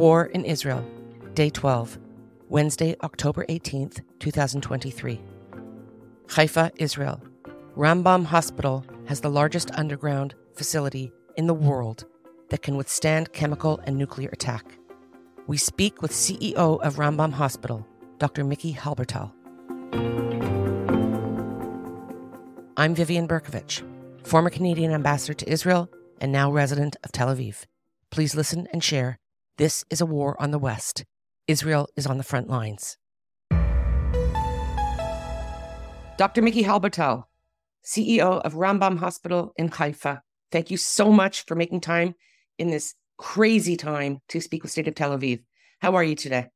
War in Israel, Day 12, Wednesday, October 18th, 2023. Haifa, Israel. Rambam Hospital has the largest underground facility in the world that can withstand chemical and nuclear attack. We speak with CEO of Rambam Hospital, Dr. Mickey Halbertal. I'm Vivian Bercovici, former Canadian ambassador to Israel and now resident of Tel Aviv. Please listen and share. This is a war on the West. Israel is on the front lines. Dr. Mickey Halbertal, CEO of Rambam Hospital in Haifa. Thank you so much for making time in this crazy time to speak with State of Tel Aviv. How are you today?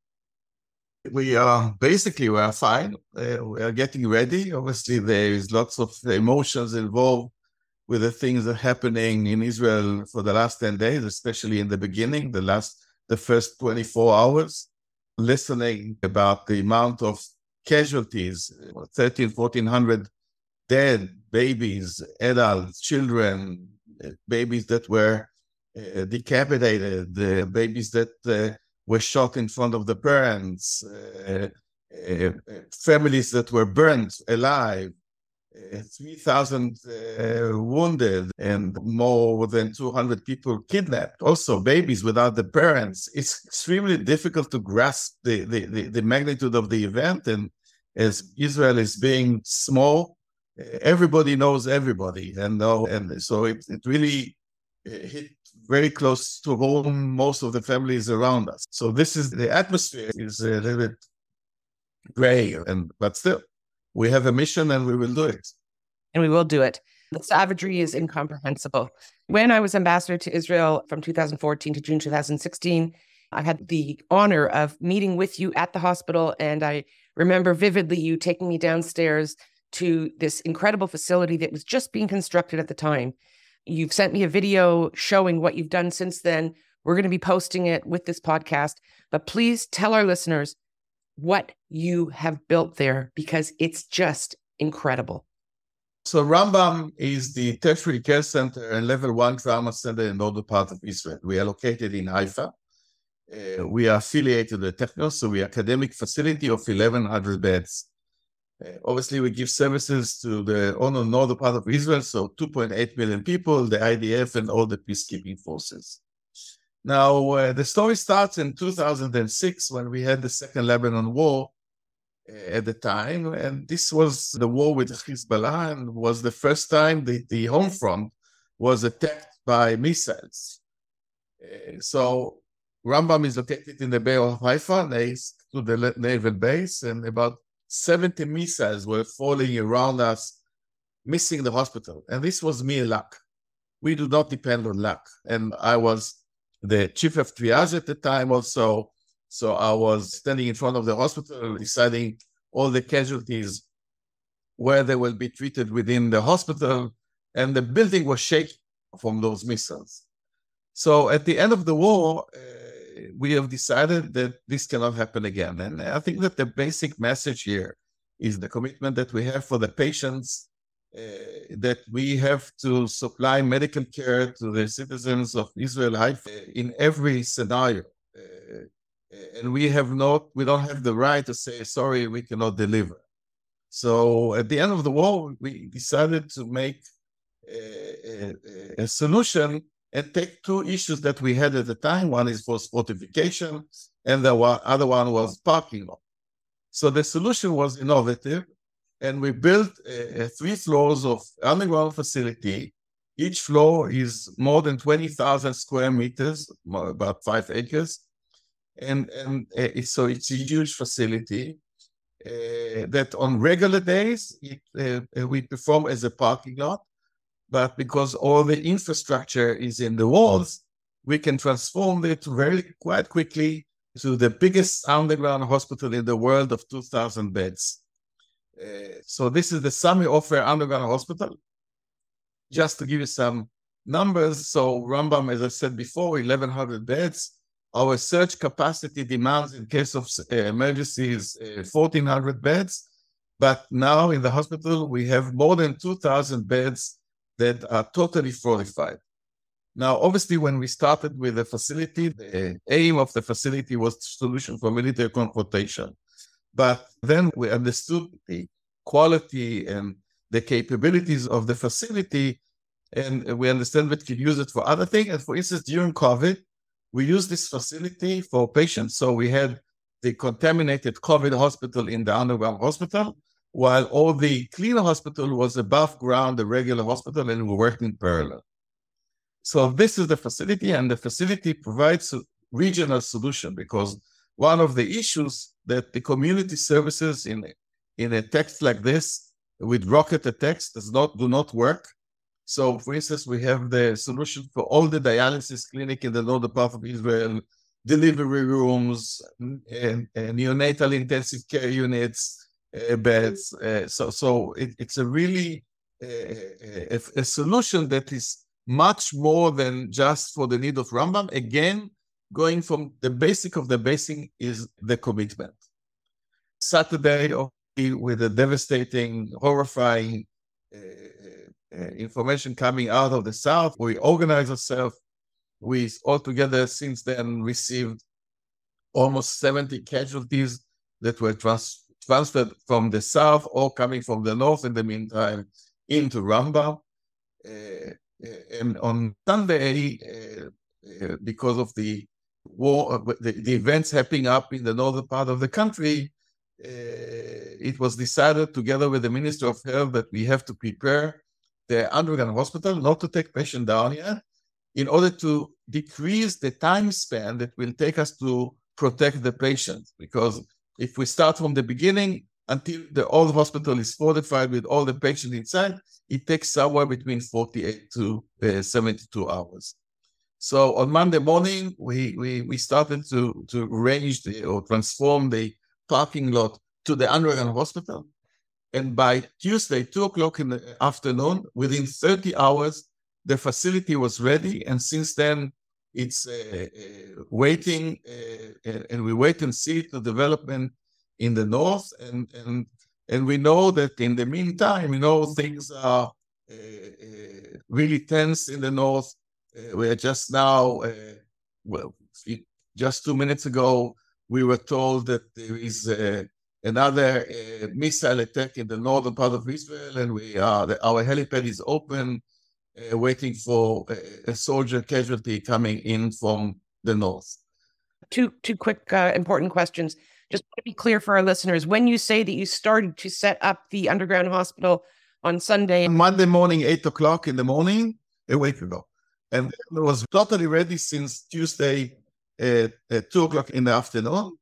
We are basically we are fine. Uh, we are getting ready. Obviously, there is lots of emotions involved with the things that are happening in Israel for the last 10 days, especially in the beginning, the last the first 24 hours, listening about the amount of casualties, 13, 1400 dead babies, adults, children, babies that were uh, decapitated, the babies that uh, were shot in front of the parents, uh, uh families that were burnt alive, uh, Uh, 3,000 uh, wounded, and more than 200 people kidnapped. Also, babies without the parents. It's extremely difficult to grasp the, the, the, the magnitude of the event. And as Israel is being small, uh, everybody knows everybody. And, and so it, it really uh, hit very close to home most of the families around us. So this is the atmosphere is a little bit gray, and but still, we have a mission and we will do it. And we will do it. The savagery is incomprehensible. When I was ambassador to Israel from 2014 to June 2016, I had the honor of meeting with you at the hospital, and I remember vividly you taking me downstairs to this incredible facility that was just being constructed at the time. You've sent me a video showing what you've done since then. We're going to be posting it with this podcast. But please tell our listeners what you have built there because it's just incredible. So Rambam is the tertiary care center and level one trauma center in northern part of Israel. We are located in Haifa. Uh, we are affiliated with Technion, so we are academic facility of 1,100 beds. Uh, obviously, we give services to the on the northern part of Israel, so 2.8 million people, the IDF, and all the peacekeeping forces. Now, uh, the story starts in 2006 when we had the Second Lebanon War uh, at the time, and this was the war with Hezbollah, and was the first time the, the home front was attacked by missiles. Uh, so Rambam is located in the Bay of Haifa, next to the naval base, and about 70 missiles were falling around us, missing the hospital. And this was mere luck. We do not depend on luck. And I was the chief of triage at the time also. So I was standing in front of the hospital deciding all the casualties where they will be treated within the hospital. And the building was shaking from those missiles. So at the end of the war, uh, we have decided that this cannot happen again. And I think that the basic message here is the commitment that we have for the patients, that we have to supply medical care to the citizens of Israel in every scenario. Uh, and we have not, we don't have the right to say, sorry, we cannot deliver. So at the end of the war, we decided to make a, a, a solution and take two issues that we had at the time. One is for fortification, and the other one was parking lot. So the solution was innovative, and we built a three floors of underground facility. Each floor is more than 20,000 square meters, about five acres. And, and uh, so it's a huge facility uh, that on regular days, it, uh, we perform as a parking lot but because all the infrastructure is in the walls, we can transform it very quite quickly to the biggest underground hospital in the world of 2,000 beds. Uh, so this is the Sami Ofer Underground Hospital. Just to give you some numbers, so Rambam, as I said before, 1,100 beds. Our surge capacity demands in case of uh, emergencies uh, 1,400 beds. But now in the hospital, we have more than 2,000 beds that are totally fortified. Now, obviously, when we started with the facility, the aim of the facility was solution for military confrontation. But then we understood the quality and the capabilities of the facility, and we understand that we can use it for other things. And for instance, during COVID, we used this facility for patients. So we had the contaminated COVID hospital in the underground hospital, while all the clean hospital was above ground, the regular hospital, and we worked in parallel. So this is the facility, and the facility provides a regional solution because one of the issues that the community services in in a text like this with rocket attacks does not do not work. So, for instance, we have the solution for all the dialysis clinic in the northern part of Israel, delivery rooms, and, and neonatal intensive care units, uh, beds. Uh, so, so it, it's a really uh, a, a, solution that is much more than just for the need of Rambam. Again, going from the basic of the basic is the commitment. Saturday with the devastating, horrifying uh, uh, information coming out of the South, we organized ourselves. We altogether since then received almost 70 casualties that were trans- transferred from the South or coming from the North in the meantime into Rambam. Uh, uh, and on Sunday, uh, uh, because of the war, the, the, events happening up in the northern part of the country, it was decided together with the Minister of Health that we have to prepare the underground hospital not to take patient down here in order to decrease the time span that will take us to protect the patient. Because if we start from the beginning, until the old hospital is fortified with all the patients inside, it takes somewhere between 48 to uh, 72 hours. So on Monday morning, we, we, we started to, to arrange the, or transform the parking lot to the underground hospital. And by Tuesday, two o'clock in the afternoon, within 30 hours, the facility was ready. And since then, it's uh, uh, waiting, uh, and we wait and see the development in the north, and and and we know that in the meantime, you know, things are uh, uh, really tense in the north. Uh, we're just now, uh, well, just two minutes ago, we were told that there is uh, another uh, missile attack in the northern part of Israel, and we are our helipad is open, waiting for a soldier casualty coming in from the north. Two two quick uh, important questions. Just to be clear for our listeners, when you say that you started to set up the underground hospital on Sunday, Monday morning, eight o'clock in the morning, a week ago, and it was totally ready since Tuesday at, at two o'clock in the afternoon.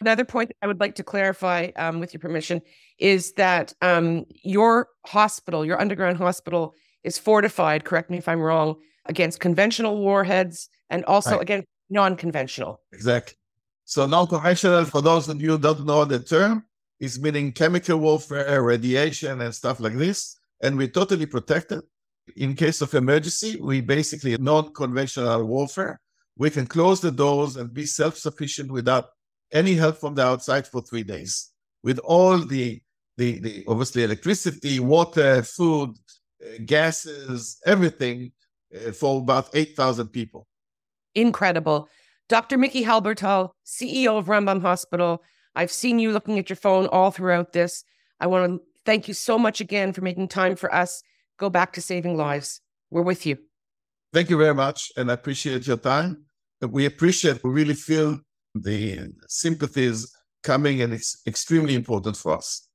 Another point I would like to clarify, um, with your permission, is that um, your hospital, your underground hospital, is fortified. Correct me if I'm wrong. Against conventional warheads and also right. against non-conventional. Exactly. So non-conventional, for those of you who don't know the term, is meaning chemical warfare, radiation, and stuff like this. And we're totally protected. In case of emergency, we basically non-conventional warfare. We can close the doors and be self-sufficient without any help from the outside for three days. With all the the, the obviously electricity, water, food, uh, gases, everything uh, for about 8,000 people. Incredible. Dr. Mickey Halbertal, CEO of Rambam Hospital. I've seen you looking at your phone all throughout this. I want to thank you so much again for making time for us. Go back to saving lives. We're with you. Thank you very much. And I appreciate your time. We appreciate, we really feel the sympathies coming, and it's extremely important for us.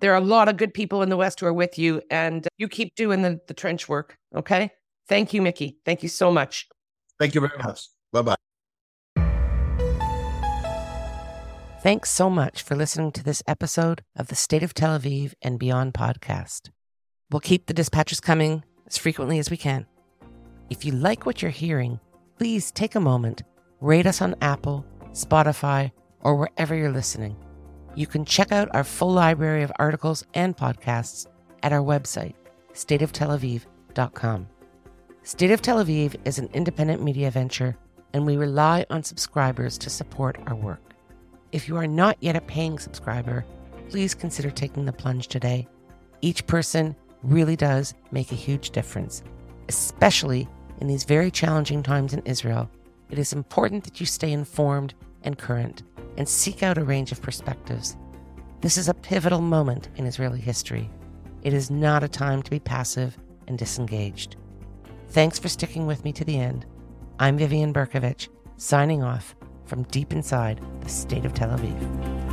There are a lot of good people in the West who are with you, and you keep doing the, the trench work. Okay. Thank you, Mickey. Thank you so much. Thank you very much. Bye bye. Thanks so much for listening to this episode of the State of Tel Aviv and Beyond podcast. We'll keep the dispatches coming as frequently as we can. If you like what you're hearing, please take a moment, rate us on Apple, Spotify, or wherever you're listening. You can check out our full library of articles and podcasts at our website, stateoftelaviv.com. State of Tel Aviv is an independent media venture, and we rely on subscribers to support our work. If you are not yet a paying subscriber, please consider taking the plunge today. Each person really does make a huge difference, especially in these very challenging times in Israel, it is important that you stay informed and current and seek out a range of perspectives. This is a pivotal moment in Israeli history. It is not a time to be passive and disengaged. Thanks for sticking with me to the end. I'm Vivian Bercovici, signing off from deep inside the state of Tel Aviv.